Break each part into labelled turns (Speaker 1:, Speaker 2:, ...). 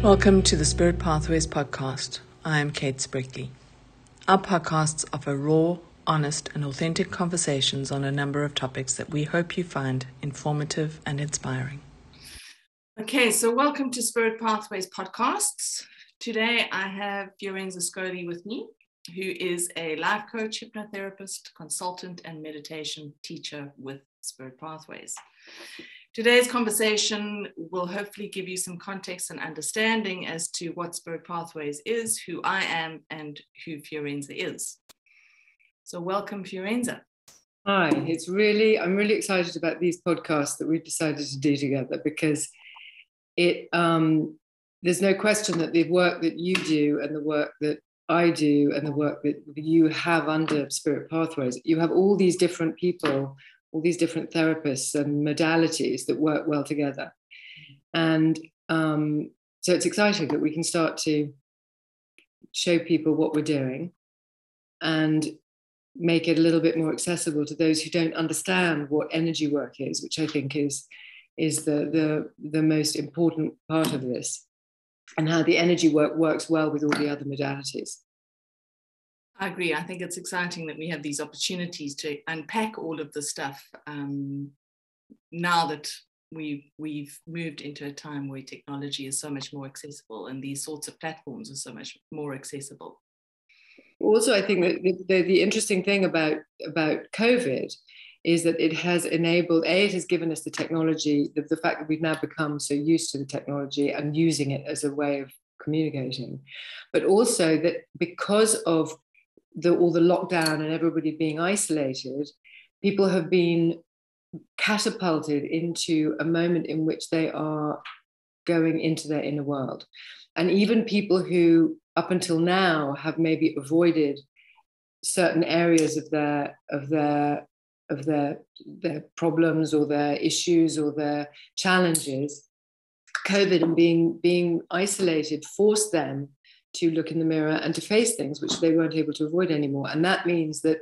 Speaker 1: Welcome to the Spirit Pathways podcast. I am Kate Sprickley. Our podcasts offer raw, honest, and authentic conversations on a number of topics that we hope you find informative and inspiring.
Speaker 2: Okay, so welcome to Spirit Pathways podcasts. Today I have Fiorenza Scoli with me, who is a life coach, hypnotherapist, consultant, and meditation teacher with Spirit Pathways. Today's conversation will hopefully give you some context and understanding as to what Spirit Pathways is, who I am, and who Fiorenza is. So, welcome, Fiorenza.
Speaker 3: Hi, it's really, I'm really excited about these podcasts that we've decided to do together because it, um, there's no question that the work that you do and the work that I do and the work that you have under Spirit Pathways, you have all these different people all these different therapists and modalities that work well together. And um, so it's exciting that we can start to show people what we're doing and make it a little bit more accessible to those who don't understand what energy work is, which I think is is the the the most important part of this, and how the energy work works well with all the other modalities.
Speaker 2: I agree. I think it's exciting that we have these opportunities to unpack all of the stuff um, now that we've we've moved into a time where technology is so much more accessible and these sorts of platforms are so much more accessible.
Speaker 3: Also, I think that the, the, the interesting thing about about COVID is that it has enabled a it has given us the technology the, the fact that we've now become so used to the technology and using it as a way of communicating but also that because of the, all the lockdown and everybody being isolated, people have been catapulted into a moment in which they are going into their inner world. And even people who, up until now, have maybe avoided certain areas of their of their of their their problems or their issues or their challenges, COVID and being being isolated forced them to look in the mirror and to face things which they weren't able to avoid anymore. And that means that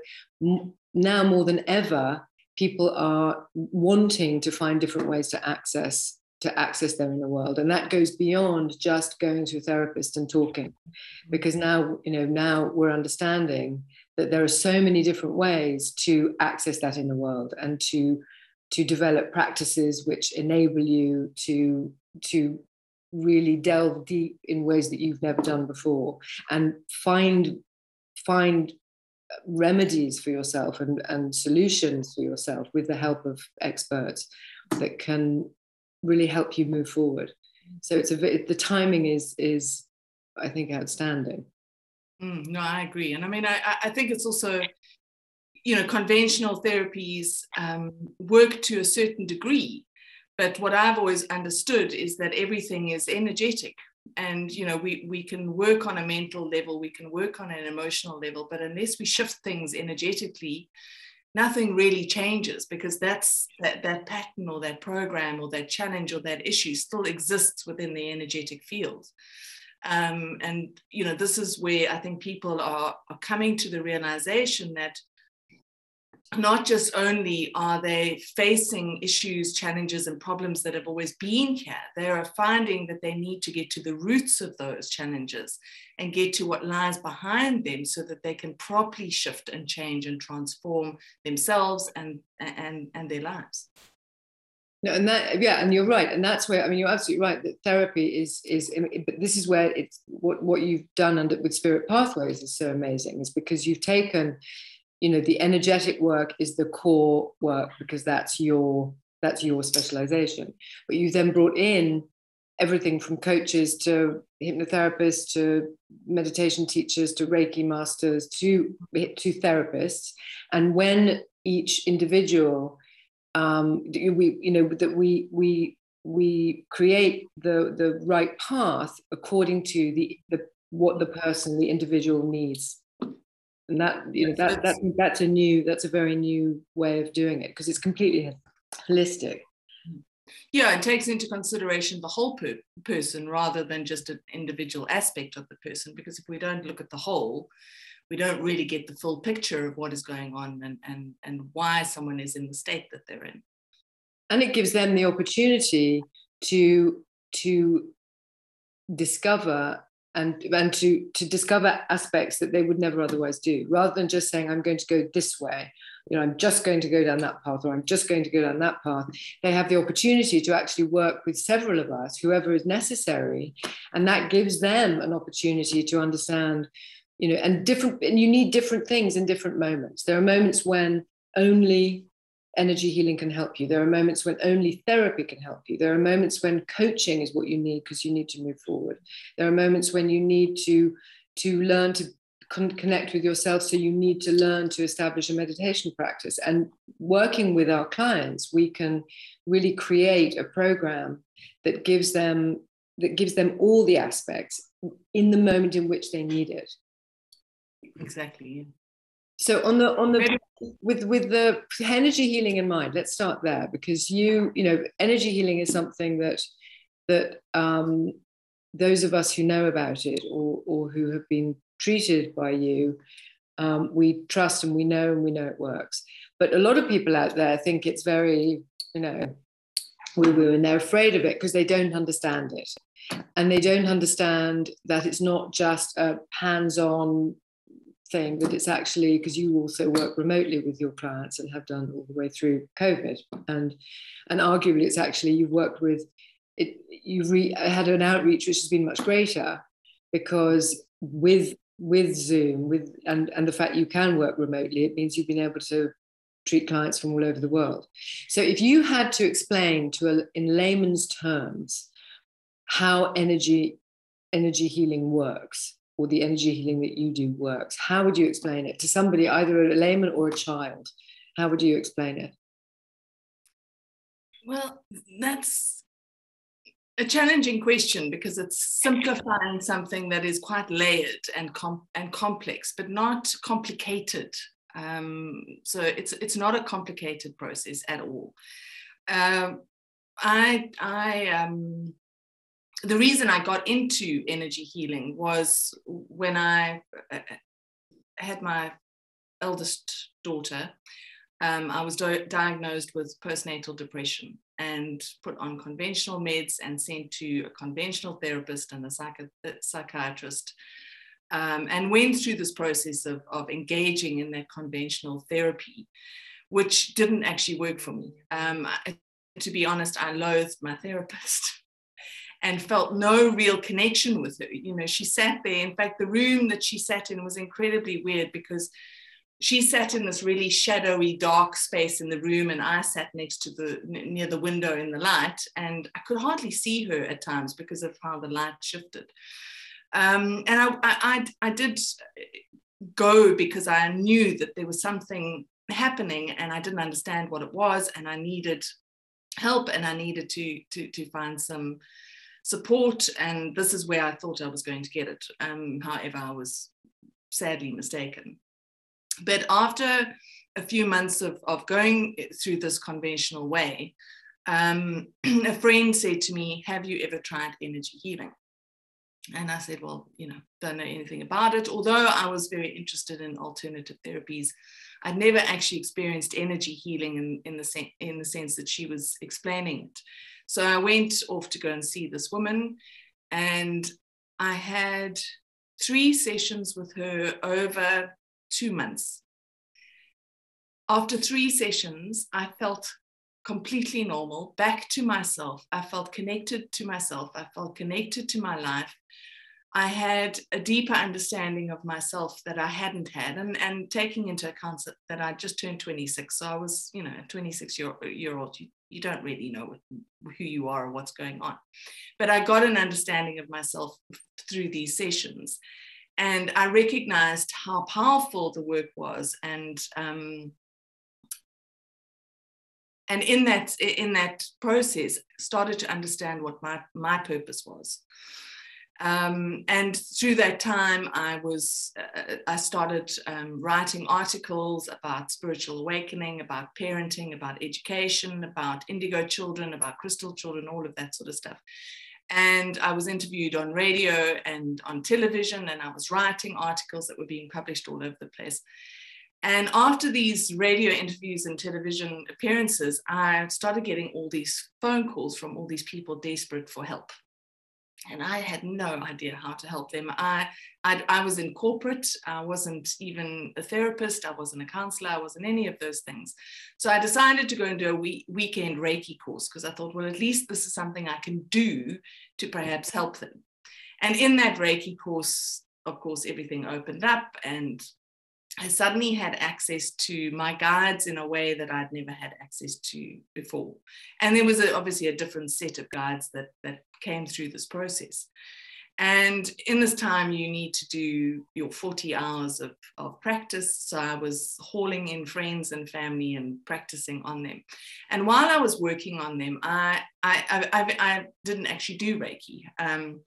Speaker 3: now more than ever, people are wanting to find different ways to access to access their inner world. And that goes beyond just going to a therapist and talking. Mm-hmm. Because now you know now we're understanding that there are so many different ways to access that in the world and to to develop practices which enable you to to really delve deep in ways that you've never done before and find find remedies for yourself and, and solutions for yourself with the help of experts that can really help you move forward. So it's a the timing is is i think outstanding
Speaker 2: mm, no i agree and i mean i i think it's also you know conventional therapies um, work to a certain degree but what I've always understood is that everything is energetic. And you know, we we can work on a mental level, we can work on an emotional level, but unless we shift things energetically, nothing really changes because that's that, that pattern or that program or that challenge or that issue still exists within the energetic field. Um, and you know, this is where I think people are, are coming to the realization that not just only are they facing issues, challenges, and problems that have always been here, they are finding that they need to get to the roots of those challenges and get to what lies behind them so that they can properly shift and change and transform themselves and, and, and their lives.
Speaker 3: No, and that yeah, and you're right, and that's where I mean you're absolutely right that therapy is is but this is where it's what what you've done under with Spirit Pathways is so amazing is because you've taken you know the energetic work is the core work because that's your that's your specialization. But you then brought in everything from coaches to hypnotherapists to meditation teachers to reiki masters to to therapists. And when each individual um, we you know that we we we create the the right path according to the the what the person the individual needs. And that you know that, that that's a new that's a very new way of doing it because it's completely holistic.
Speaker 2: Yeah it takes into consideration the whole per- person rather than just an individual aspect of the person because if we don't look at the whole we don't really get the full picture of what is going on and, and, and why someone is in the state that they're in.
Speaker 3: And it gives them the opportunity to, to discover and, and to, to discover aspects that they would never otherwise do, rather than just saying, I'm going to go this way, you know, I'm just going to go down that path, or I'm just going to go down that path. They have the opportunity to actually work with several of us, whoever is necessary. And that gives them an opportunity to understand you know and different and you need different things in different moments. There are moments when only energy healing can help you. There are moments when only therapy can help you. There are moments when coaching is what you need because you need to move forward. There are moments when you need to to learn to con- connect with yourself so you need to learn to establish a meditation practice. And working with our clients we can really create a program that gives them that gives them all the aspects in the moment in which they need it
Speaker 2: exactly
Speaker 3: so on the on the with with the energy healing in mind let's start there because you you know energy healing is something that that um, those of us who know about it or or who have been treated by you um, we trust and we know and we know it works. But a lot of people out there think it's very you know woo woo and they're afraid of it because they don't understand it. And they don't understand that it's not just a hands-on thing that it's actually because you also work remotely with your clients and have done all the way through COVID, and and arguably it's actually you've worked with it. You've re, had an outreach which has been much greater because with with Zoom, with and and the fact you can work remotely, it means you've been able to treat clients from all over the world. So if you had to explain to a, in layman's terms how energy energy healing works or the energy healing that you do works, how would you explain it to somebody, either a layman or a child? How would you explain it?
Speaker 2: Well, that's a challenging question because it's simplifying something that is quite layered and com- and complex, but not complicated. Um, so it's it's not a complicated process at all. Um, I I um, the reason I got into energy healing was when I uh, had my eldest daughter. Um, I was do- diagnosed with postnatal depression and put on conventional meds and sent to a conventional therapist and a psych- psychiatrist. Um, and went through this process of, of engaging in that conventional therapy, which didn't actually work for me. Um, I, to be honest, I loathed my therapist. and felt no real connection with her. You know, she sat there. In fact, the room that she sat in was incredibly weird because she sat in this really shadowy, dark space in the room, and I sat next to the near the window in the light, and I could hardly see her at times because of how the light shifted. Um, and I, I, I did go because I knew that there was something happening, and I didn't understand what it was, and I needed help, and I needed to to to find some support. And this is where I thought I was going to get it. Um, however, I was sadly mistaken. But after a few months of, of going through this conventional way, um, a friend said to me, Have you ever tried energy healing? And I said, Well, you know, don't know anything about it. Although I was very interested in alternative therapies, I'd never actually experienced energy healing in, in, the, sen- in the sense that she was explaining it. So I went off to go and see this woman, and I had three sessions with her over two months. After three sessions, I felt completely normal, back to myself. I felt connected to myself. I felt connected to my life. I had a deeper understanding of myself that I hadn't had, and, and taking into account that I just turned 26. So I was, you know, a 26 year, year old. You, you don't really know who you are or what's going on. But I got an understanding of myself through these sessions. And I recognized how powerful the work was. And um, and in that in that process started to understand what my my purpose was um, and through that time, I was uh, I started um, writing articles about spiritual awakening, about parenting, about education, about indigo children, about crystal children, all of that sort of stuff. And I was interviewed on radio and on television, and I was writing articles that were being published all over the place. And after these radio interviews and television appearances, I started getting all these phone calls from all these people desperate for help and I had no idea how to help them. I, I, I, was in corporate, I wasn't even a therapist, I wasn't a counselor, I wasn't any of those things. So I decided to go and do a week, weekend Reiki course because I thought, well, at least this is something I can do to perhaps help them. And in that Reiki course, of course, everything opened up and I suddenly had access to my guides in a way that I'd never had access to before. And there was a, obviously a different set of guides that, that came through this process. And in this time, you need to do your 40 hours of, of practice. So I was hauling in friends and family and practicing on them. And while I was working on them, I, I, I, I didn't actually do Reiki um,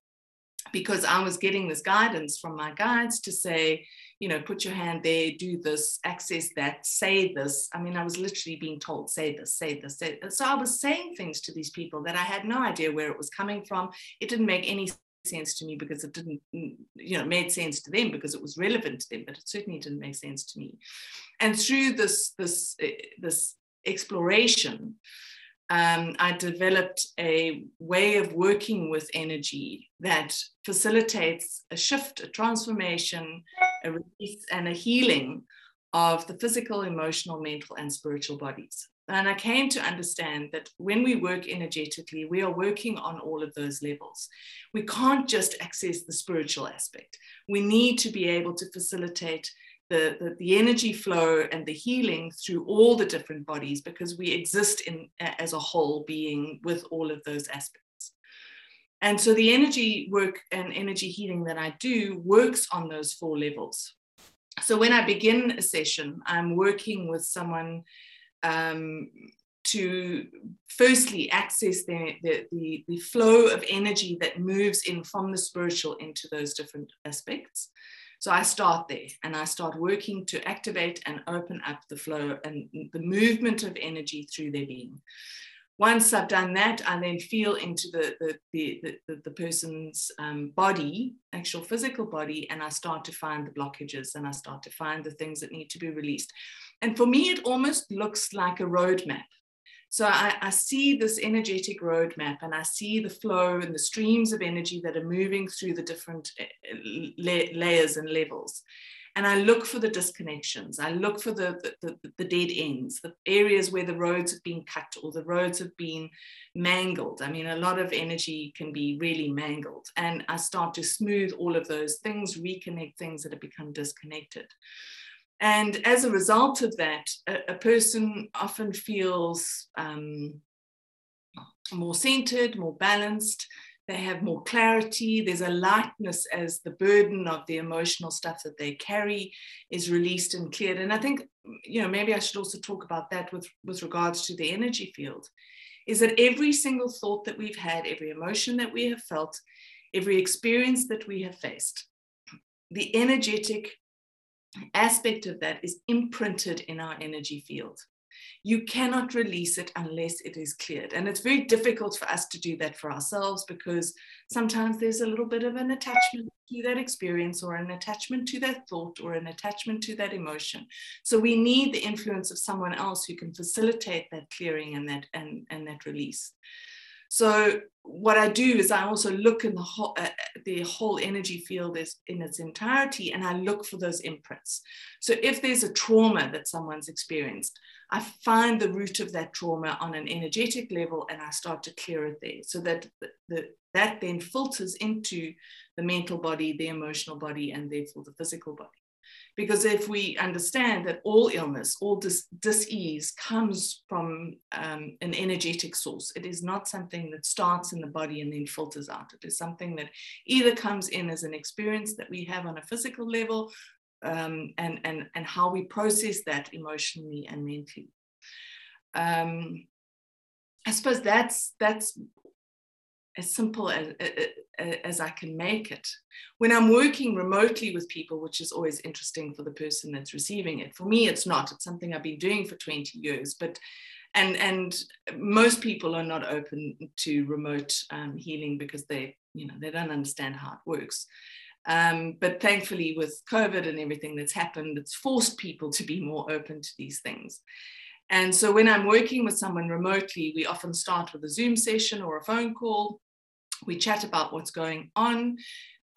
Speaker 2: because I was getting this guidance from my guides to say, you know, put your hand there, do this, access that, say this. I mean, I was literally being told, say this, say this, say this. So I was saying things to these people that I had no idea where it was coming from. It didn't make any sense to me because it didn't, you know, made sense to them because it was relevant to them, but it certainly didn't make sense to me. And through this, this, eh, this exploration, um, I developed a way of working with energy that facilitates a shift, a transformation, a release, and a healing of the physical, emotional, mental, and spiritual bodies. And I came to understand that when we work energetically, we are working on all of those levels. We can't just access the spiritual aspect. We need to be able to facilitate the, the, the, energy flow and the healing through all the different bodies because we exist in as a whole being with all of those aspects. And so the energy work and energy healing that I do works on those four levels. So when I begin a session, I'm working with someone um, to firstly access the, the, the, the flow of energy that moves in from the spiritual into those different aspects. So I start there and I start working to activate and open up the flow and the movement of energy through their being. Once I've done that, I then feel into the, the, the, the, the person's um, body, actual physical body, and I start to find the blockages and I start to find the things that need to be released. And for me, it almost looks like a roadmap. So I, I, see this energetic roadmap and I see the flow and the streams of energy that are moving through the different eh, eh, la- layers and levels. And I look for the disconnections. I look for the, the, the, the dead ends, the areas where the roads have been cut or the roads have been mangled. I mean, a lot of energy can be really mangled. And I start to smooth all of those things, reconnect things that have become disconnected. And as a result of that, a, a person often feels um, more centered, more balanced, they have more clarity. There's a lightness as the burden of the emotional stuff that they carry is released and cleared. And I think, you know, maybe I should also talk about that with, with regards to the energy field, is that every single thought that we've had, every emotion that we have felt, every experience that we have faced, the energetic aspect of that is imprinted in our energy field. You cannot release it unless it is cleared. And it's very difficult for us to do that for ourselves because sometimes there's a little bit of an attachment to that experience or an attachment to that thought or an attachment to that emotion. So we need the influence of someone else who can facilitate that clearing and that and, and that release. So what I do is I also look in the whole, uh, the whole energy field is in its entirety, and I look for those imprints. So if there's a trauma that someone's experienced, I find the root of that trauma on an energetic level, and I start to clear it there, so that the, the, that then filters into the mental body, the emotional body, and therefore the physical body. Because if we understand that all illness, all dis- dis-ease comes from um, an energetic source, it is not something that starts in the body and then filters out. It is something that either comes in as an experience that we have on a physical level um, and, and, and how we process that emotionally and mentally. Um, I suppose that's that's as simple as, as I can make it. When I'm working remotely with people, which is always interesting for the person that's receiving it, for me, it's not. It's something I've been doing for 20 years. But and and most people are not open to remote um, healing because they you know they don't understand how it works um, but thankfully with covid and everything that's happened it's forced people to be more open to these things and so when i'm working with someone remotely we often start with a zoom session or a phone call we chat about what's going on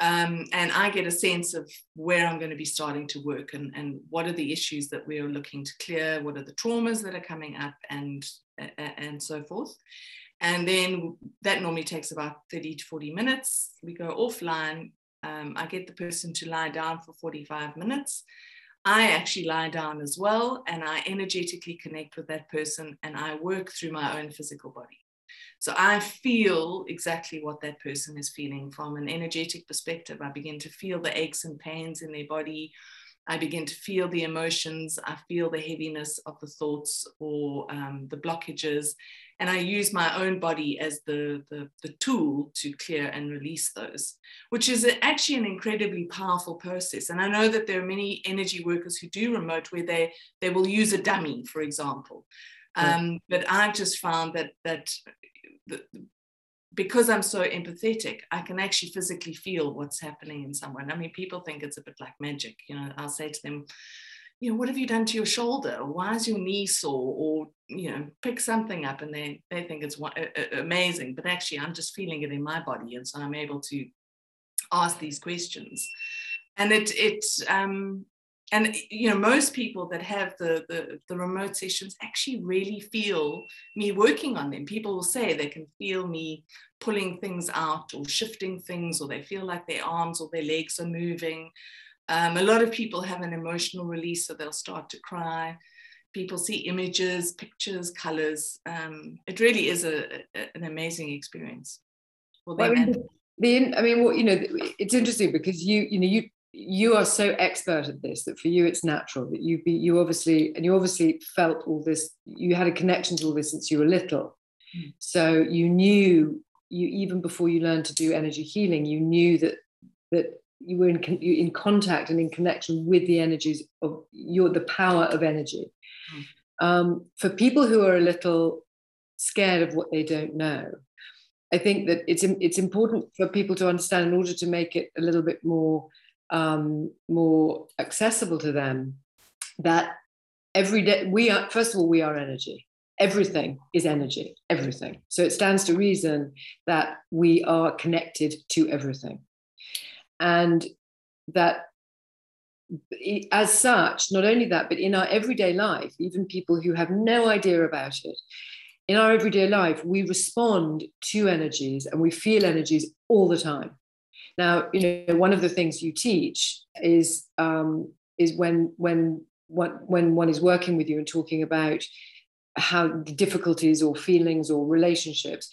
Speaker 2: um, and I get a sense of where I'm going to be starting to work and, and what are the issues that we are looking to clear, what are the traumas that are coming up, and and so forth. And then that normally takes about 30 to 40 minutes. We go offline. Um, I get the person to lie down for 45 minutes. I actually lie down as well, and I energetically connect with that person, and I work through my own physical body. So I feel exactly what that person is feeling from an energetic perspective. I begin to feel the aches and pains in their body. I begin to feel the emotions. I feel the heaviness of the thoughts or um, the blockages. And I use my own body as the, the, the, tool to clear and release those, which is actually an incredibly powerful process. And I know that there are many energy workers who do remote where they, they will use a dummy, for example. Um, but I've just found that that the, because I'm so empathetic, I can actually physically feel what's happening in someone. I mean, people think it's a bit like magic. You know, I'll say to them, you know, what have you done to your shoulder? Why is your knee sore? Or, you know, pick something up and they, they think it's amazing. But actually, I'm just feeling it in my body. And so I'm able to ask these questions. And it, it, um, and you know most people that have the, the, the remote sessions actually really feel me working on them. People will say they can feel me pulling things out or shifting things or they feel like their arms or their legs are moving. Um, a lot of people have an emotional release so they'll start to cry. People see images pictures colors. Um, it really is a, a, an amazing experience
Speaker 3: well, I mean, the, I mean, well, you know, it's interesting because you, you know, you you are so expert at this that for you it's natural that you be you obviously and you obviously felt all this you had a connection to all this since you were little mm. so you knew you even before you learned to do energy healing you knew that that you were in, in contact and in connection with the energies of your the power of energy mm. um, for people who are a little scared of what they don't know i think that it's it's important for people to understand in order to make it a little bit more um, more accessible to them that every day we are first of all we are energy. Everything is energy everything. So it stands to reason that we are connected to everything. And that as such not only that but in our everyday life even people who have no idea about it in our everyday life we respond to energies and we feel energies all the time now, you know, one of the things you teach is um, is when when when when one is working with you and talking about how difficulties or feelings or relationships.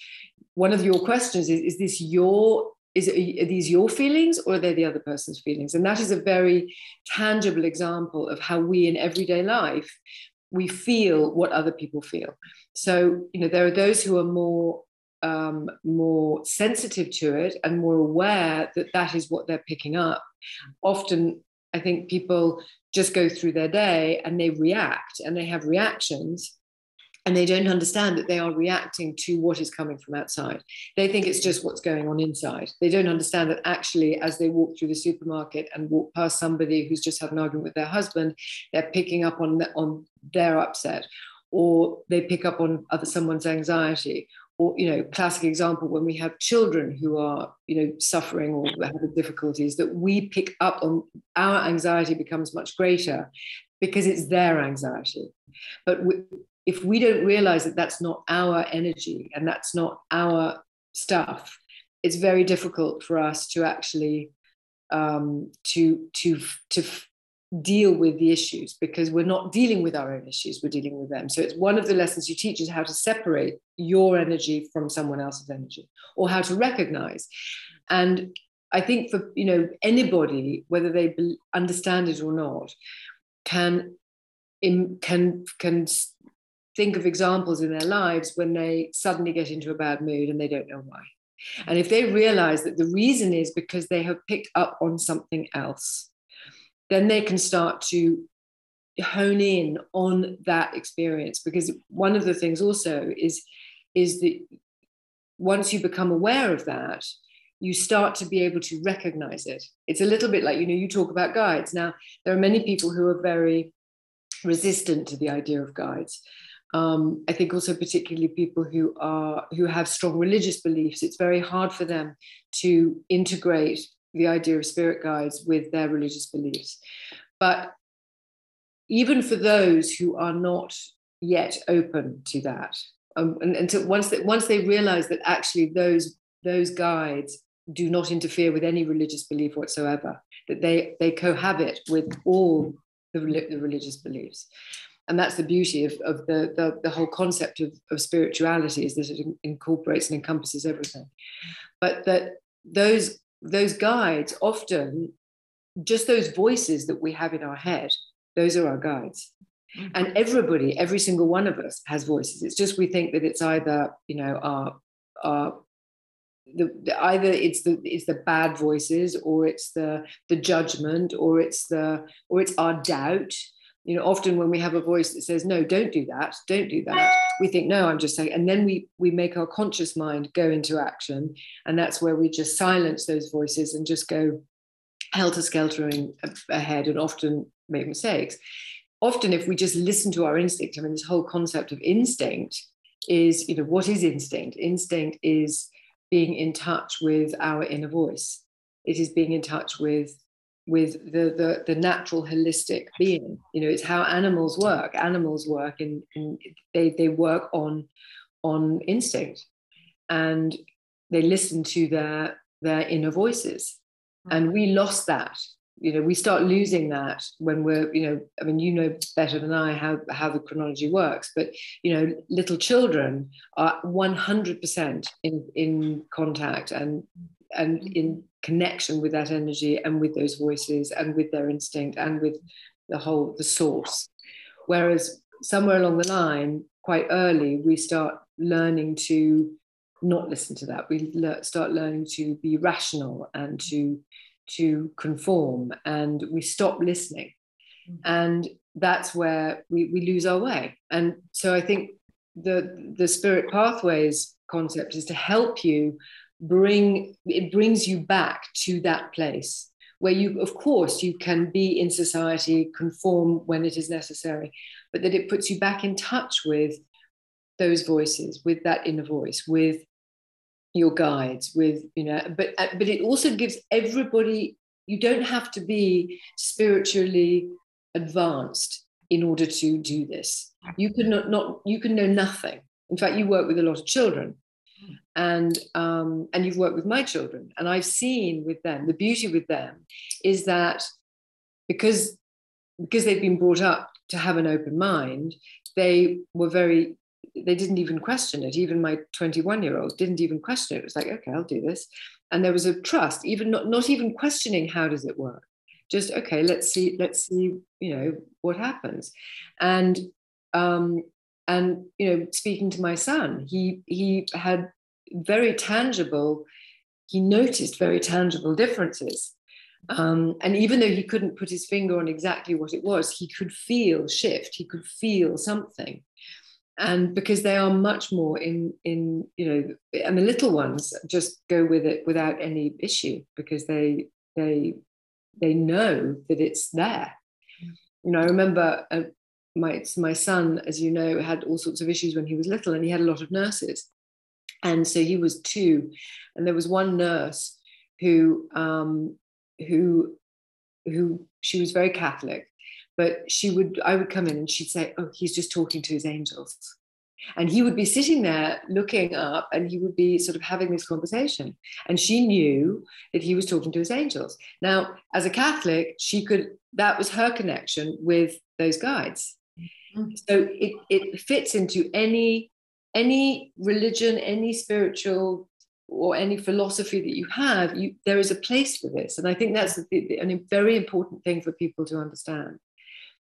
Speaker 3: One of your questions is: Is this your is it, are these your feelings or are they the other person's feelings? And that is a very tangible example of how we in everyday life we feel what other people feel. So you know there are those who are more um, more sensitive to it and more aware that that is what they're picking up. Often, I think people just go through their day and they react and they have reactions and they don't understand that they are reacting to what is coming from outside. They think it's just what's going on inside. They don't understand that actually, as they walk through the supermarket and walk past somebody who's just had an argument with their husband, they're picking up on, on their upset, or they pick up on other someone's anxiety, or you know classic example when we have children who are you know suffering or having difficulties that we pick up on our anxiety becomes much greater because it's their anxiety. But we, if we don't realize that that's not our energy and that's not our stuff it's very difficult for us to actually um, to to to deal with the issues because we're not dealing with our own issues we're dealing with them. So it's one of the lessons you teach is how to separate your energy from someone else's energy or how to recognize. And i think for you know anybody whether they understand it or not can can can think of examples in their lives when they suddenly get into a bad mood and they don't know why. And if they realize that the reason is because they have picked up on something else then they can start to hone in on that experience. Because one of the things also is is that once you become aware of that you start to be able to recognize it. It's a little bit like you know you talk about guides. Now there are many people who are very resistant to the idea of guides. Um, i think also particularly people who are who have strong religious beliefs it's very hard for them to integrate the idea of spirit guides with their religious beliefs. But even for those who are not yet open to that um, and, and to, once, that, once they realize that actually those those guides do not interfere with any religious belief whatsoever that they they cohabit with all the, the religious beliefs. And that's the beauty of, of the, the, the whole concept of, of spirituality is that it incorporates and encompasses everything. But that those those guides often just those voices that we have in our head those are our guides. Mm-hmm. and everybody every single one of us has voices. It's just we think that it's either you know our our the, the, either it's the it's the bad voices or it's the the judgment or it's the or it's our doubt you know often when we have a voice that says no don't do that don't do that we think no i'm just saying and then we we make our conscious mind go into action and that's where we just silence those voices and just go helter skeltering ahead and often make mistakes. Often, if we just listen to our instinct, I mean, this whole concept of instinct is, you know, what is instinct? Instinct is being in touch with our inner voice. It is being in touch with with the, the, the natural holistic being. You know, it's how animals work. Animals work and, they, they work on, on instinct and they listen to their, their inner voices. And we lost that you know we start losing that when we're you know i mean you know better than i how how the chronology works but you know little children are 100% in in contact and and in connection with that energy and with those voices and with their instinct and with the whole the source whereas somewhere along the line quite early we start learning to not listen to that we le- start learning to be rational and to to conform and we stop listening. Mm. And that's where we, we lose our way. And so I think the, the spirit pathways concept is to help you bring, it brings you back to that place where you, of course, you can be in society, conform when it is necessary, but that it puts you back in touch with those voices, with that inner voice, with your guides with you know but uh, but it also gives everybody you don't have to be spiritually advanced in order to do this. You can not, not you can know nothing. In fact you work with a lot of children and um, and you've worked with my children and i've seen with them the beauty with them is that because because they've been brought up to have an open mind they were very they didn't even question it. Even my 21 year old didn't even question it. It was like, okay, I'll do this. And there was a trust, even not, not even questioning how does it work. Just okay, let's see, let's see, you know, what happens. And um, and you know, speaking to my son, he he had very tangible, he noticed very tangible differences. Um, and even though he couldn't put his finger on exactly what it was, he could feel shift, he could feel something. And because they are much more in in you know and the little ones just go with it without any issue because they they they know that it's there. You know i remember uh, my my son as you know had all sorts of issues when he was little and he had a lot of nurses and so he was two. And there was one nurse who um who who she was very catholic but she would i would come in and she'd say oh he's just talking to his angels. And he would be sitting there looking up and he would be sort of having this conversation. And she knew that he was talking to his angels. Now as a catholic she could that was her connection with those guides. Mm-hmm. so it, it fits into any any religion any spiritual or any philosophy that you have you, there is a place for this. And i think that's a, a very important thing for people to understand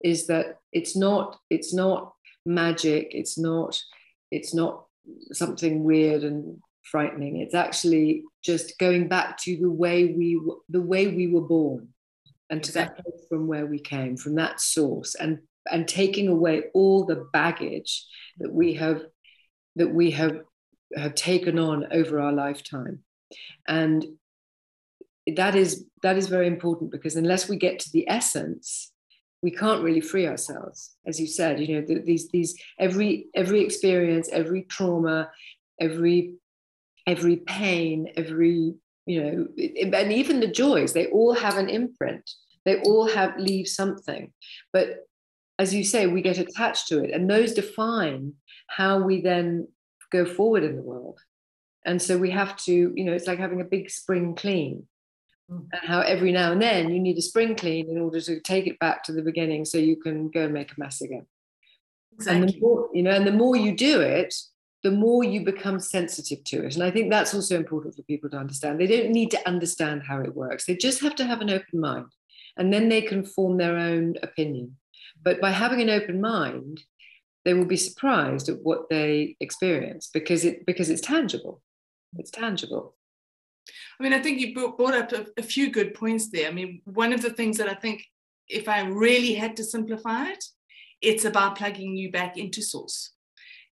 Speaker 3: is that it's not it's not magic. It's not it's not something weird and frightening. It's actually just going back to the way we the way we were born and to that place from where we came from that source and and taking away all the baggage that we have that we have have taken on over our lifetime. And that is that is very important because unless we get to the essence we can't really free ourselves. As you said you know these these every every experience every trauma every every pain every you know and even the joys they all have an imprint. They all have leave something. But as you say we get attached to it and those define how we then go forward in the world and so we have to you know it's like having a big spring clean mm. and how every now and then you need a spring clean in order to take it back to the beginning so you can go and make a mess again exactly. and the more you know and the more you do it the more you become sensitive to it. And I think that's also important for people to understand. They don't need to understand how it works, they just have to have an open mind. And then they can form their own opinion. But by having an open mind, they will be surprised at what they experience because it because it's tangible. It's tangible.
Speaker 2: I mean, I think you brought up a, a few good points there. I mean, one of the things that I think, if I really had to simplify it, it's about plugging you back into source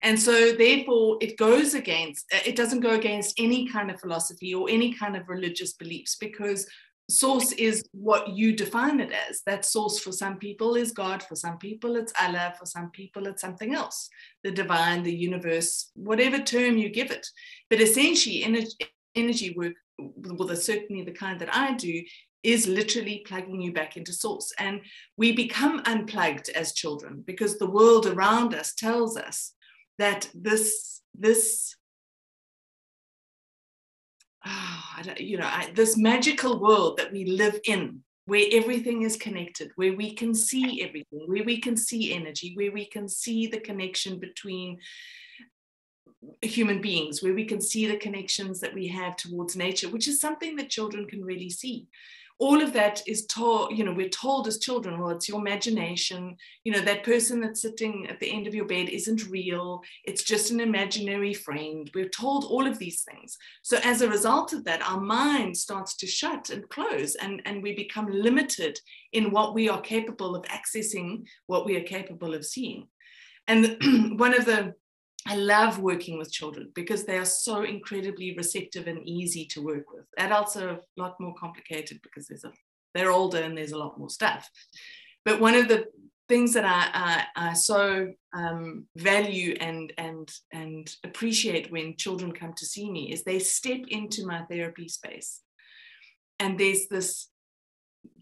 Speaker 2: and so, therefore, it goes against, it doesn't go against any kind of philosophy or any kind of religious beliefs because source is what you define it as. That source for some people is God, for some people it's Allah, for some people it's something else, the divine, the universe, whatever term you give it. But essentially, energy, energy work, well, the, certainly the kind that I do, is literally plugging you back into source. And we become unplugged as children because the world around us tells us that this this oh, you know I, this magical world that we live in where everything is connected where we can see everything where we can see energy where we can see the connection between human beings where we can see the connections that we have towards nature which is something that children can really see all of that is told, you know, we're told as children, well, it's your imagination. You know, that person that's sitting at the end of your bed isn't real. It's just an imaginary friend. We're told all of these things. So as a result of that, our mind starts to shut and close, and, and we become limited in what we are capable of accessing, what we are capable of seeing. And one of the I love working with children because they are so incredibly receptive and easy to work with. Adults are a lot more complicated because there's a, they're older and there's a lot more stuff. But one of the things that I, I, I so um, value and, and, and appreciate when children come to see me is they step into my therapy space. And there's this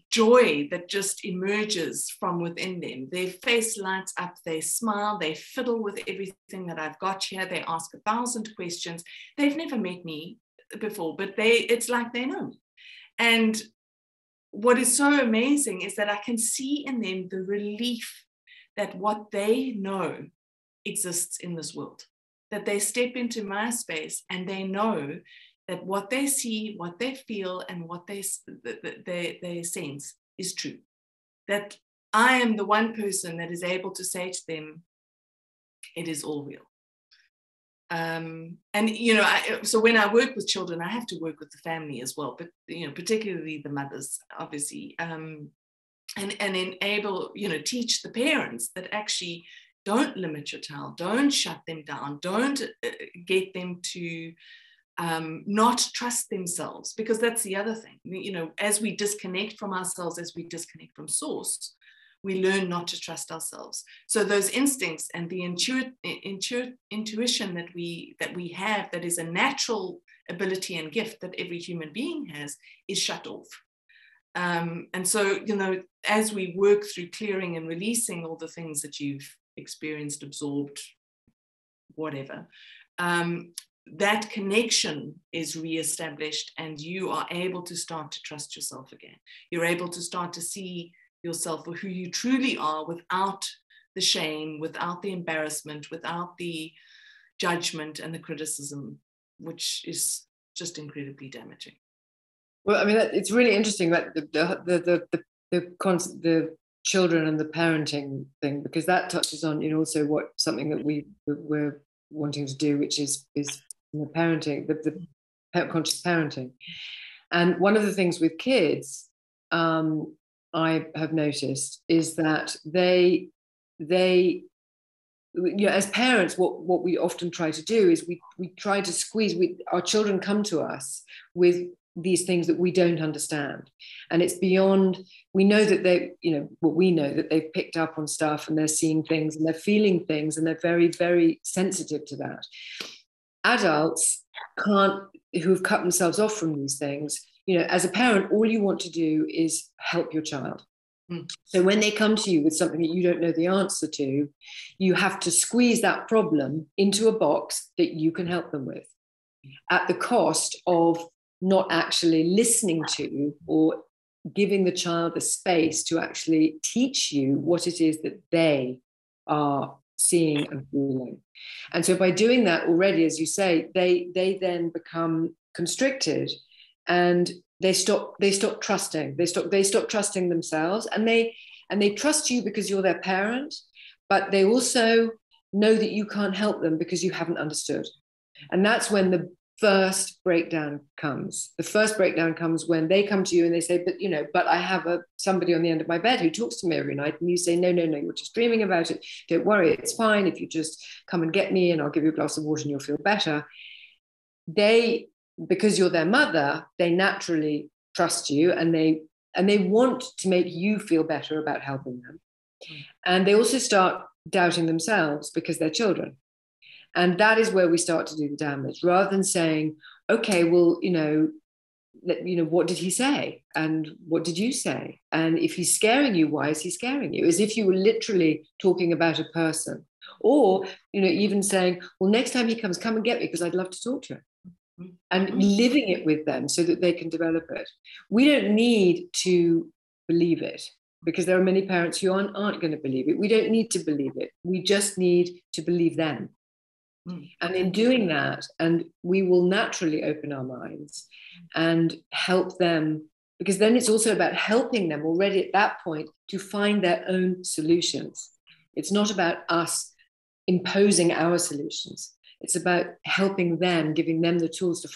Speaker 2: joy that just emerges from within them. Their face lights up, they smile, they fiddle with everything that I've got here, they ask a thousand questions. They've never met me before, but they it's like they know me. And what is so amazing is that I can see in them the relief that what they know exists in this world. That they step into my space and they know that what they see, what they feel, and what they, they, they sense is true. That I am the one person that is able to say to them, it is all real. Um, and you know, I, so when I work with children, I have to work with the family as well, but you know, particularly the mothers, obviously, um, and and enable you know teach the parents that actually don't limit your child, don't shut them down, don't uh, get them to um, not trust themselves because that's the other thing. You know as we disconnect from ourselves as we disconnect from source we learn not to trust ourselves. So those instincts and the intu- intu- intuition that we that we have that is a natural ability and gift that every human being has is shut off. Um, and so you know as we work through clearing and releasing all the things that you've experienced absorbed whatever um, that connection is reestablished and you are able to start to trust yourself again. You're able to start to see yourself for who you truly are without the shame, without the embarrassment, without the judgment and the criticism, which is just incredibly damaging.
Speaker 3: Well, I mean, it's really interesting that the the the the, the, the, the children and the parenting thing because that touches on you know also what something that we we're wanting to do, which is is the parenting, the, the conscious parenting. And one of the things with kids, um, I have noticed is that they they you know as parents what what we often try to do is we we try to squeeze we our children come to us with these things that we don't understand and it's beyond we know that they you know what we know that they've picked up on stuff and they're seeing things and they're feeling things and they're very very sensitive to that adults can't who have cut themselves off from these things you know as a parent all you want to do is help your child mm. so when they come to you with something that you don't know the answer to you have to squeeze that problem into a box that you can help them with at the cost of not actually listening to or giving the child the space to actually teach you what it is that they are seeing and feeling. And so by doing that already, as you say, they they then become constricted and they stop they stop trusting. They stop they stop trusting themselves and they and they trust you because you're their parent, but they also know that you can't help them because you haven't understood. And that's when the first breakdown comes. The first breakdown comes when they come to you and they say, "But you know, but I have a somebody on the end of my bed who talks to me every night." And you say, "No, no, no, you're just dreaming about it. Don't worry, it's fine. If you just come and get me, and I'll give you a glass of water, and you'll feel better." They, because you're their mother, they naturally trust you, and they and they want to make you feel better about helping them. Mm. And they also start doubting themselves because they're children and that is where we start to do the damage rather than saying, okay, well, you know, let, you know, what did he say? And what did you say? And if he's scaring you, why is he scaring you? As if you were literally talking about a person. Or, you know, even saying, well, next time he comes, come and get me because I'd love to talk to him. And mm-hmm. living it with them so that they can develop it. We don't need to believe it because there are many parents who aren't, aren't going to believe it. We don't need to believe it. We just need to believe them. And in doing that, and we will naturally open our minds and help them, because then it's also about helping them already at that point to find their own solutions. It's not about us imposing our solutions, it's about helping them, giving them the tools to,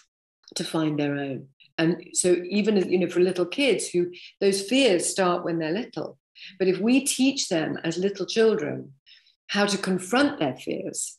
Speaker 3: to find their own. And so, even you know, for little kids who those fears start when they're little. But if we teach them as little children how to confront their fears,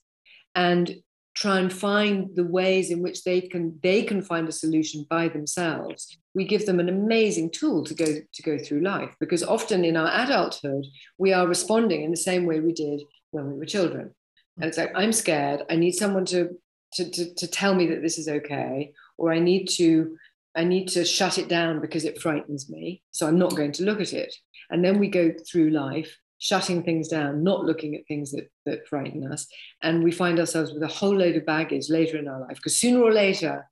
Speaker 3: and try and find the ways in which they can they can find a solution by themselves we give them an amazing tool to go to go through life. Because often in our adulthood we are responding in the same way we did when we were children. And it's like i'm scared. I need someone to to, to, to tell me that this is okay or i need to i need to shut it down because it frightens me so i'm not going to look at it. And then we go through life shutting things down, not looking at things that, that frighten us. And we find ourselves with a whole load of baggage later in our life because sooner or later,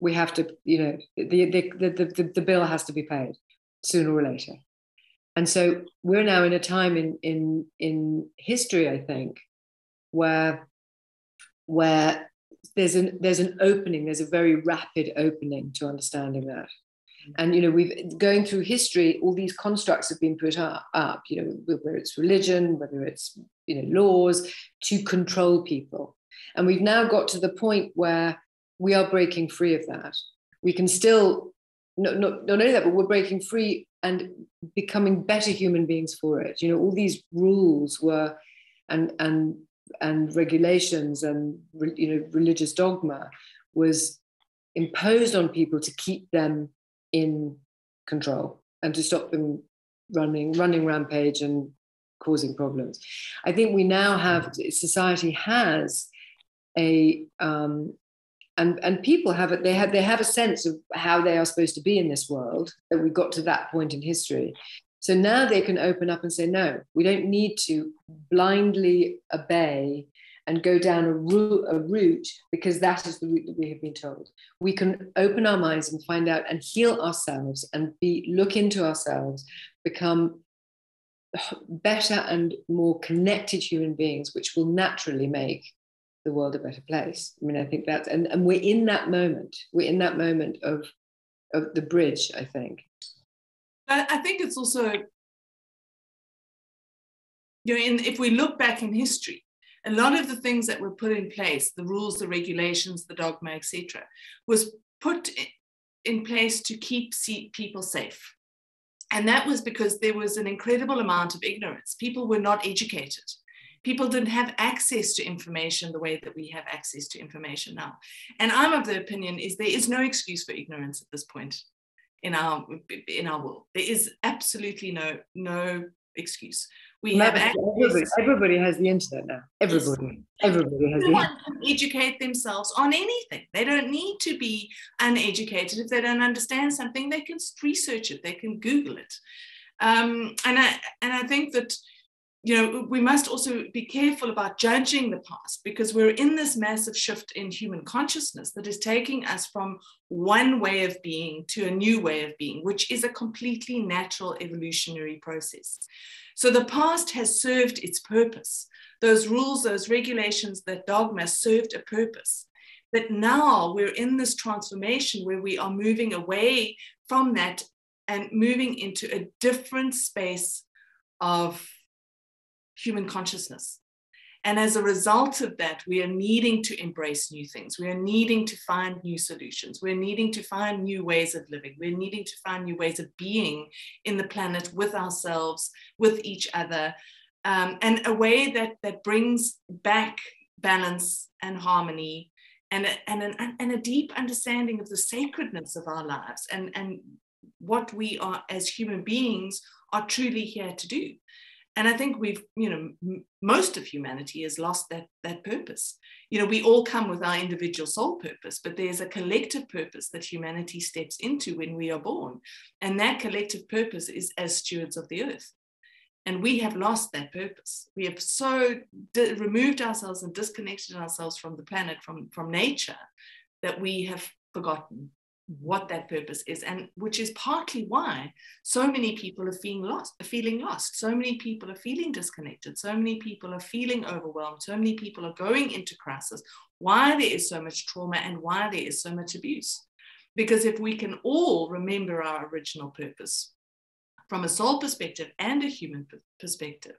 Speaker 3: we have to, you know, the, the, the, the, the bill has to be paid sooner or later. And so we're now in a time in, in, in history, I think, where, where there's an, there's an opening, there's a very rapid opening to understanding that and you know we've going through history all these constructs have been put up, you know whether it's religion whether it's you know laws to control people. And we've now got to the point where we are breaking free of that. We can still not, not, not only that but we're breaking free and becoming better human beings for it. You know all these rules were and and and regulations and you know religious dogma was imposed on people to keep them in control and to stop them running running rampage and causing problems. I think we now have society has a um, and and people have it they have they have a sense of how they are supposed to be in this world that we got to that point in history so now they can open up and say no we don't need to blindly obey and go down a route, a route because that is the route that we have been told. We can open our minds and find out and heal ourselves and be look into ourselves, become better and more connected human beings, which will naturally make the world a better place. I mean, I think that's and, and we're in that moment. We're in that moment of of the bridge, I think.
Speaker 2: I think it's also you know, in, if we look back in history, a lot of the things that were put in place, the rules, the regulations, the dogma, etc., was put in place to keep people safe. And that was because there was an incredible amount of ignorance. People were not educated. People didn't have access to information the way that we have access to information now. And I'm of the opinion is there is no excuse for ignorance at this point in our in our world. There is absolutely no no excuse.
Speaker 3: We have everybody, everybody, has the internet now. Everybody, everybody has
Speaker 2: Everyone can educate themselves on anything. They don't need to be uneducated. If they don't understand something, they can research it. They can Google it. Um, and I and I think that you know we must also be careful about judging the past because we're in this massive shift in human consciousness that is taking us from one way of being to a new way of being, which is a completely natural evolutionary process. So the past has served its purpose. Those rules, those regulations, that dogma served a purpose. But now we're in this transformation where we are moving away from that and moving into a different space of human consciousness. And as a result of that, we are needing to embrace new things. We are needing to find new solutions. We're needing to find new ways of living. We're needing to find new ways of being in the planet with ourselves, with each other, um, and a way that, that brings back balance and harmony and a, and, an, and a deep understanding of the sacredness of our lives and, and what we are as human beings are truly here to do and i think we've you know m- most of humanity has lost that that purpose. You know we all come with our individual soul purpose but there's a collective purpose that humanity steps into when we are born. And that collective purpose is as stewards of the earth. And we have lost that purpose. We have so di- removed ourselves and disconnected ourselves from the planet from from nature that we have forgotten what that purpose is and which is partly why so many people are feeling lost feeling lost. So many people are feeling disconnected. So many people are feeling overwhelmed. So many people are going into crisis. Why there is so much trauma and why there is so much abuse. Because if we can all remember our original purpose from a soul perspective and a human perspective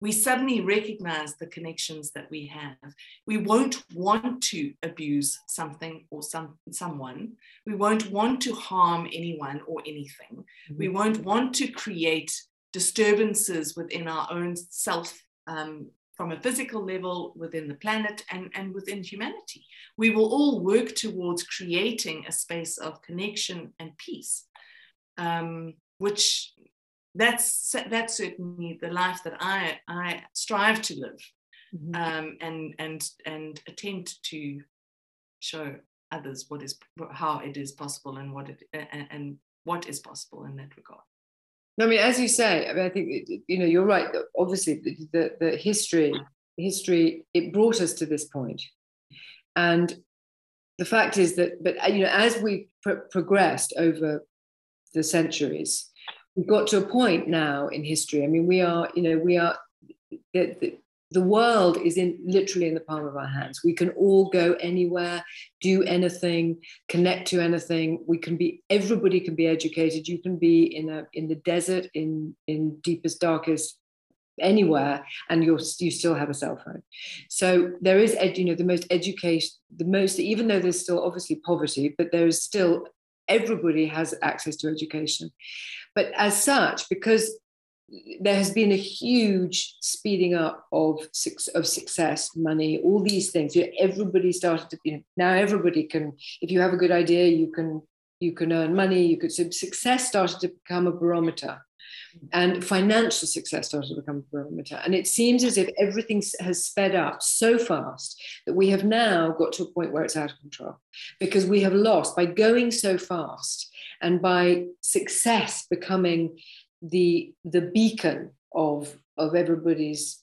Speaker 2: we suddenly recognize the connections that we have. We won't want to abuse something or some someone. We won't want to harm anyone or anything. Mm-hmm. We won't want to create disturbances within our own self um, from a physical level within the planet and, and within humanity. We will all work towards creating a space of connection and peace, um, which that's that's certainly the life that I I strive to live, mm-hmm. um, and and and attempt to show others what is how it is possible and what it and, and what is possible in that regard.
Speaker 3: I mean, as you say, I mean, I think you know you're right. Obviously, the, the, the history history it brought us to this point, and the fact is that, but you know, as we pr- progressed over the centuries, we've got to a point now in history. I mean, we are, you know, we are, the, the, the world is in literally in the palm of our hands. We can all go anywhere, do anything, connect to anything. We can be, everybody can be educated. You can be in a in the desert, in in deepest, darkest anywhere and you're you still have a cell phone so there is you know the most education the most even though there's still obviously poverty but there is still everybody has access to education. But as such, because there has been a huge speeding up of of success, money, all these things. You know, everybody started to, you know, now everybody can, if you have a good idea, you can you can earn money. You could so success started to become a barometer and financial success started to become a barometer. And it seems as if everything has sped up so fast that we have now got to a point where it's out of control because we have lost by going so fast and by success becoming the, the beacon of, of everybody's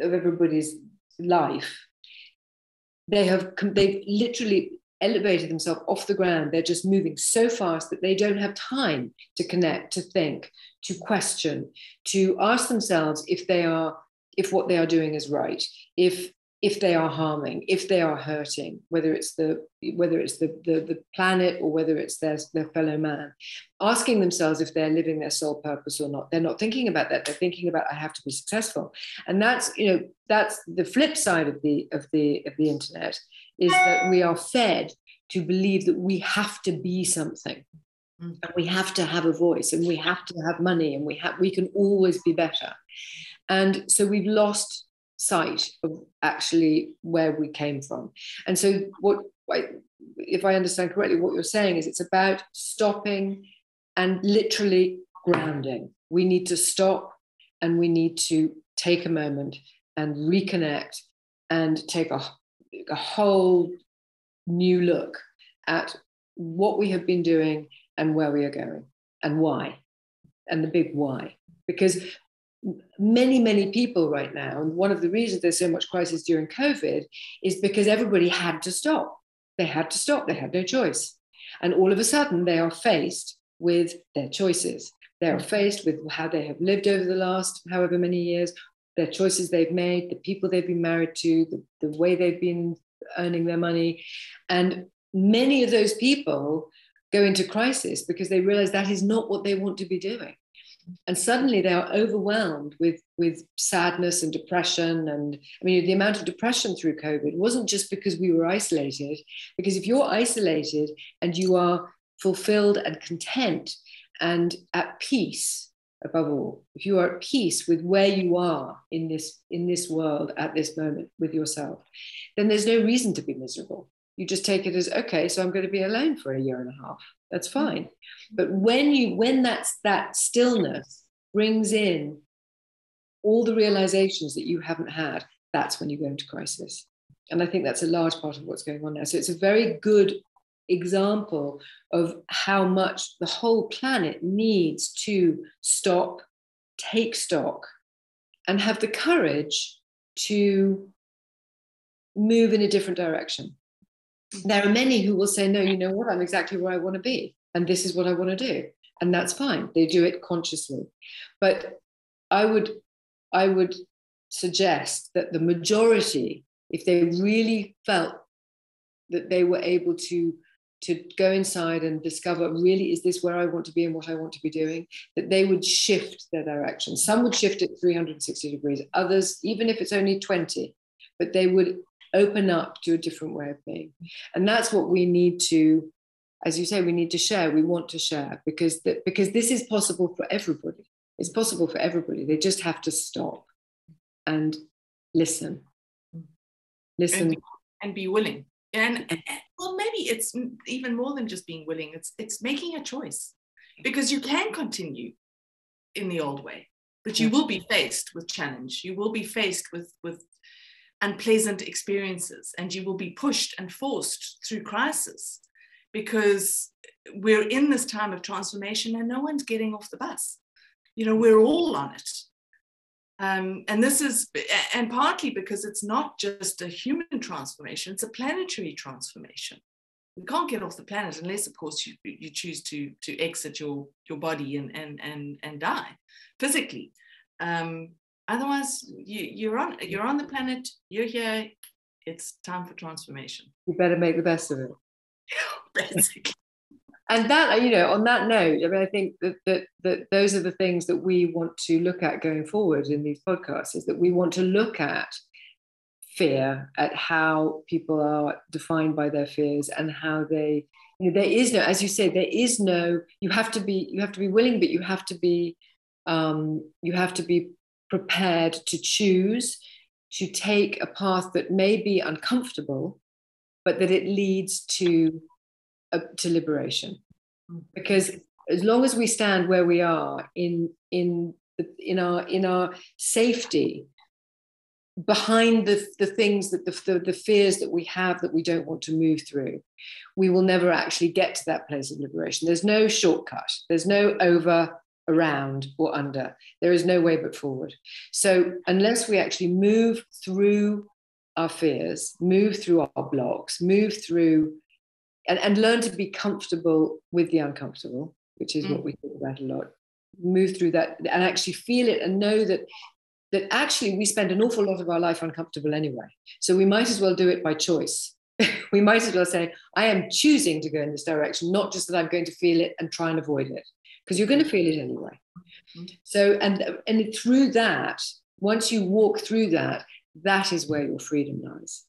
Speaker 3: of everybody's life. They have they've literally elevated themselves off the ground. They're just moving so fast that they don't have time to connect, to think, to question, to ask themselves if they are, if what they are doing is right, if if they are harming, if they are hurting, whether it's the whether it's the, the, the planet or whether it's their, their fellow man, asking themselves if they're living their soul purpose or not. They're not thinking about that. They're thinking about I have to be successful. And that's, you know, that's the flip side of the of the of the internet is that we are fed to believe that we have to be something Mm. And we have to have a voice and we have to have money and we have we can always be better. And so we've lost sight of actually where we came from. And so what if I understand correctly, what you're saying is it's about stopping and literally grounding. We need to stop and we need to take a moment and reconnect and take a, a whole new look at what we have been doing and where we are going and why and the big why because many many people right now. And one of the reasons there's so much crisis during covid is because everybody had to stop. They had to stop. They had no choice. And all of a sudden they are faced with their choices. They are faced with how they have lived over the last however many years their choices they've made the people they've been married to the, the way they've been earning their money. And many of those people go into crisis because they realize that is not what they want to be doing and suddenly they are overwhelmed with with sadness and depression. And i mean the amount of depression through covid wasn't just because we were isolated because if you're isolated and you are fulfilled and content and at peace above all if you are at peace with where you are in this in this world at this moment with yourself then there's no reason to be miserable. You just take it as okay so i'm going to be alone for a year and a half that's mm. fine. But when you when that's that stillness brings in all the realizations that you haven't had that's when you go into crisis. And i think that's a large part of what's going on now. So it's a very good example of how much the whole planet needs to stop take stock and have the courage to move in a different direction there are many who will say, no, you know what, I'm exactly where I want to be. And this is what I want to do. And that's fine. They do it consciously. But I would, I would suggest that the majority, if they really felt that they were able to to go inside and discover really is this where I want to be and what I want to be doing, that they would shift their direction. Some would shift it 360 degrees, others, even if it's only 20, but they would open up to a different way of being. And that's what we need to, as you say, we need to share. We want to share because that because this is possible for everybody. It's possible for everybody. They just have to stop and listen. Listen
Speaker 2: and, and be willing. And, and well, maybe it's even more than just being willing. It's it's making a choice because you can continue in the old way but you will be faced with challenge you will be faced with with unpleasant experiences and you will be pushed and forced through crisis because we're in this time of transformation and no one's getting off the bus. You know we're all on it. Um, and this is and partly because it's not just a human transformation it's a planetary transformation. We can't get off the planet unless of course you, you choose to to exit your your body and and and, and die physically. Um, Otherwise, you, you're on you're on the planet. You're here. It's time for transformation.
Speaker 3: You better make the best of it.
Speaker 2: Basically.
Speaker 3: and that you know on that note i mean i think that, that that those are the things that we want to look at going forward in these podcasts is that we want to look at fear at how people are defined by their fears and how they you know, there is no as you say there is no you have to be you have to be willing but you have to be um, you have to be prepared to choose to take a path that may be uncomfortable, but that it leads to uh, to liberation. Because as long as we stand where we are in in in our in our safety behind the, the things that the, the, the fears that we have that we don't want to move through we will never actually get to that place of liberation there's no shortcut there's no over around or under. There is no way but forward. So, unless we actually move through our fears, move through our blocks, move through and, and learn to be comfortable with the uncomfortable, which is mm. what we talk about a lot, move through that and actually feel it and know that that actually we spend an awful lot of our life uncomfortable anyway. So we might as well do it by choice. we might as well say, I am choosing to go in this direction, not just that I'm going to feel it and try and avoid it because you're going to feel it anyway. So, and and through that, once you walk through that, that is where your freedom lies.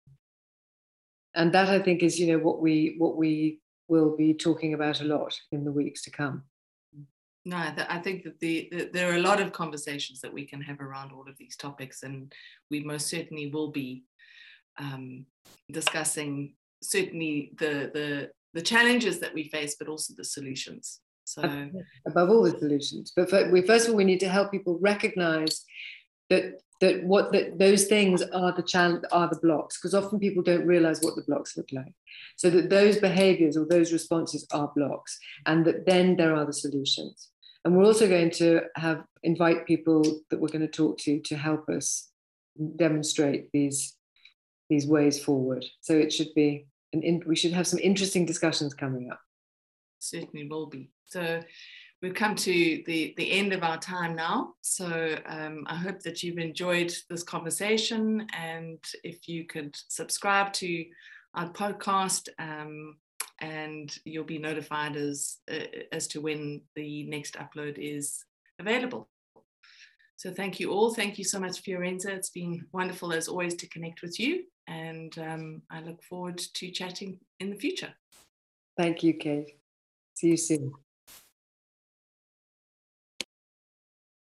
Speaker 3: And that I think is, you know, what we what we will be talking about a lot in the weeks to come.
Speaker 2: No, I think that the, the, there are a lot of conversations that we can have around all of these topics, and we most certainly will be um, discussing certainly the the the challenges that we face, but also the solutions. So
Speaker 3: above all the solutions, but we first of all we need to help people recognize that that what that those things are the challenge are the blocks because often people don't realize what the blocks look like. So that those behaviors or those responses are blocks and that then there are the solutions. And we're also going to have invite people that we're going to talk to to help us demonstrate these these ways forward. So it should be an in, we should have some interesting discussions coming up.
Speaker 2: Certainly will be so we've come to the, the end of our time now. So um, I hope that you've enjoyed this conversation. And if you could subscribe to our podcast, um, and you'll be notified as, uh, as to when the next upload is available. So thank you all. Thank you so much, Fiorenza. It's been wonderful as always to connect with you. And um, I look forward to chatting in the future.
Speaker 3: Thank you, Kate. See you soon.